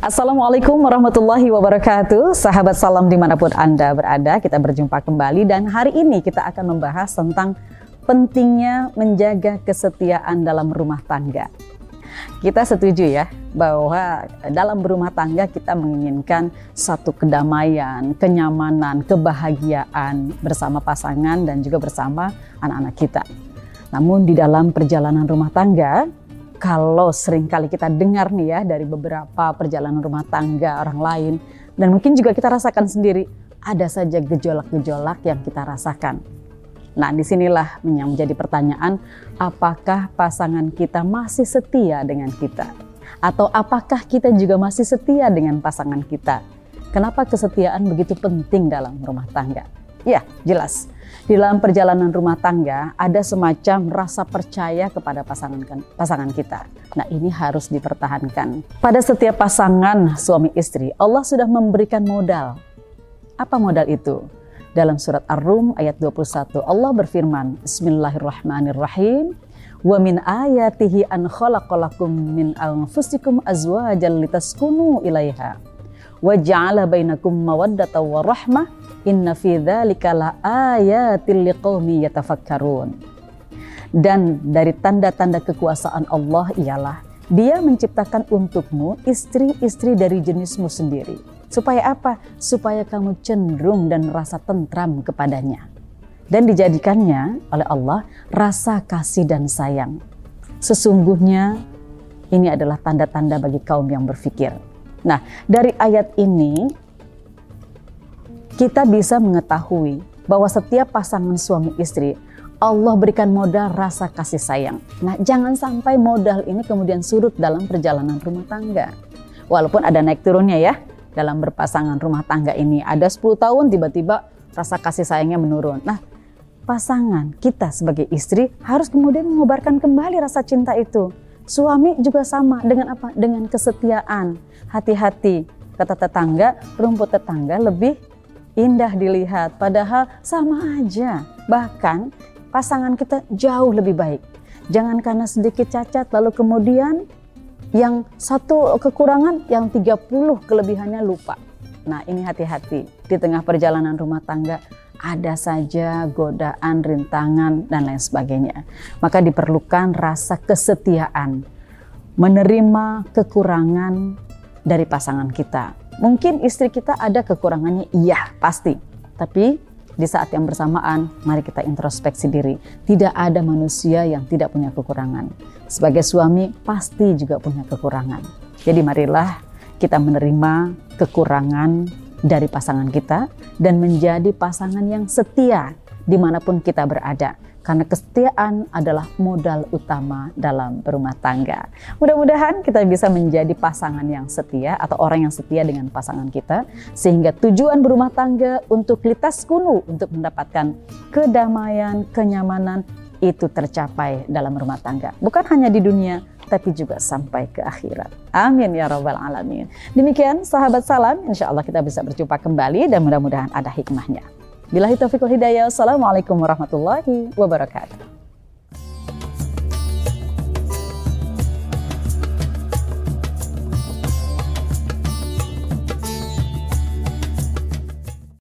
Assalamualaikum warahmatullahi wabarakatuh Sahabat salam di mana pun Anda berada Kita berjumpa kembali dan hari ini kita akan membahas tentang Pentingnya menjaga kesetiaan dalam rumah tangga Kita setuju ya bahwa dalam berumah tangga kita menginginkan satu kedamaian, kenyamanan, kebahagiaan bersama pasangan dan juga bersama anak-anak kita. Namun di dalam perjalanan rumah tangga kalau sering kali kita dengar nih ya dari beberapa perjalanan rumah tangga orang lain dan mungkin juga kita rasakan sendiri ada saja gejolak-gejolak yang kita rasakan. Nah, di sinilah yang menjadi pertanyaan, apakah pasangan kita masih setia dengan kita? Atau apakah kita juga masih setia dengan pasangan kita? Kenapa kesetiaan begitu penting dalam rumah tangga? Ya, jelas di dalam perjalanan rumah tangga ada semacam rasa percaya kepada pasangan kan, pasangan kita. Nah, ini harus dipertahankan. Pada setiap pasangan suami istri, Allah sudah memberikan modal. Apa modal itu? Dalam surat Ar-Rum ayat 21, Allah berfirman, Bismillahirrahmanirrahim. Wa min ayatihi an khalaqalakum min anfusikum azwajan litaskunu ilaiha. Wa ja'ala bainakum mawaddata wa rahmah Inna fi dzalika laayatil liqaumi yatafakkarun. Dan dari tanda-tanda kekuasaan Allah ialah dia menciptakan untukmu istri-istri dari jenismu sendiri. Supaya apa? Supaya kamu cenderung dan merasa tentram kepadanya. Dan dijadikannya oleh Allah rasa kasih dan sayang. Sesungguhnya ini adalah tanda-tanda bagi kaum yang berfikir. Nah, dari ayat ini kita bisa mengetahui bahwa setiap pasangan suami istri Allah berikan modal rasa kasih sayang. Nah, jangan sampai modal ini kemudian surut dalam perjalanan rumah tangga. Walaupun ada naik turunnya ya dalam berpasangan rumah tangga ini. Ada 10 tahun tiba-tiba rasa kasih sayangnya menurun. Nah, pasangan kita sebagai istri harus kemudian mengobarkan kembali rasa cinta itu. Suami juga sama dengan apa? Dengan kesetiaan. Hati-hati. Kata tetangga, rumput tetangga lebih indah dilihat, padahal sama aja. Bahkan pasangan kita jauh lebih baik. Jangan karena sedikit cacat lalu kemudian yang satu kekurangan, yang 30 kelebihannya lupa. Nah ini hati-hati, di tengah perjalanan rumah tangga ada saja godaan, rintangan, dan lain sebagainya. Maka diperlukan rasa kesetiaan, menerima kekurangan dari pasangan kita Mungkin istri kita ada kekurangannya, iya pasti. Tapi di saat yang bersamaan, mari kita introspeksi diri. Tidak ada manusia yang tidak punya kekurangan. Sebagai suami, pasti juga punya kekurangan. Jadi marilah kita menerima kekurangan dari pasangan kita dan menjadi pasangan yang setia di mana pun kita berada karena kesetiaan adalah modal utama dalam berumah tangga. Mudah-mudahan kita bisa menjadi pasangan yang setia atau orang yang setia dengan pasangan kita sehingga tujuan berumah tangga untuk litas kuno untuk mendapatkan kedamaian, kenyamanan itu tercapai dalam rumah tangga. Bukan hanya di dunia, tapi juga sampai ke akhirat. Amin ya rabbal alamin. Demikian sahabat salam, insya Allah kita bisa berjumpa kembali dan mudah-mudahan ada hikmahnya. Bila taufiq hidayah. Assalamualaikum warahmatullahi wabarakatuh.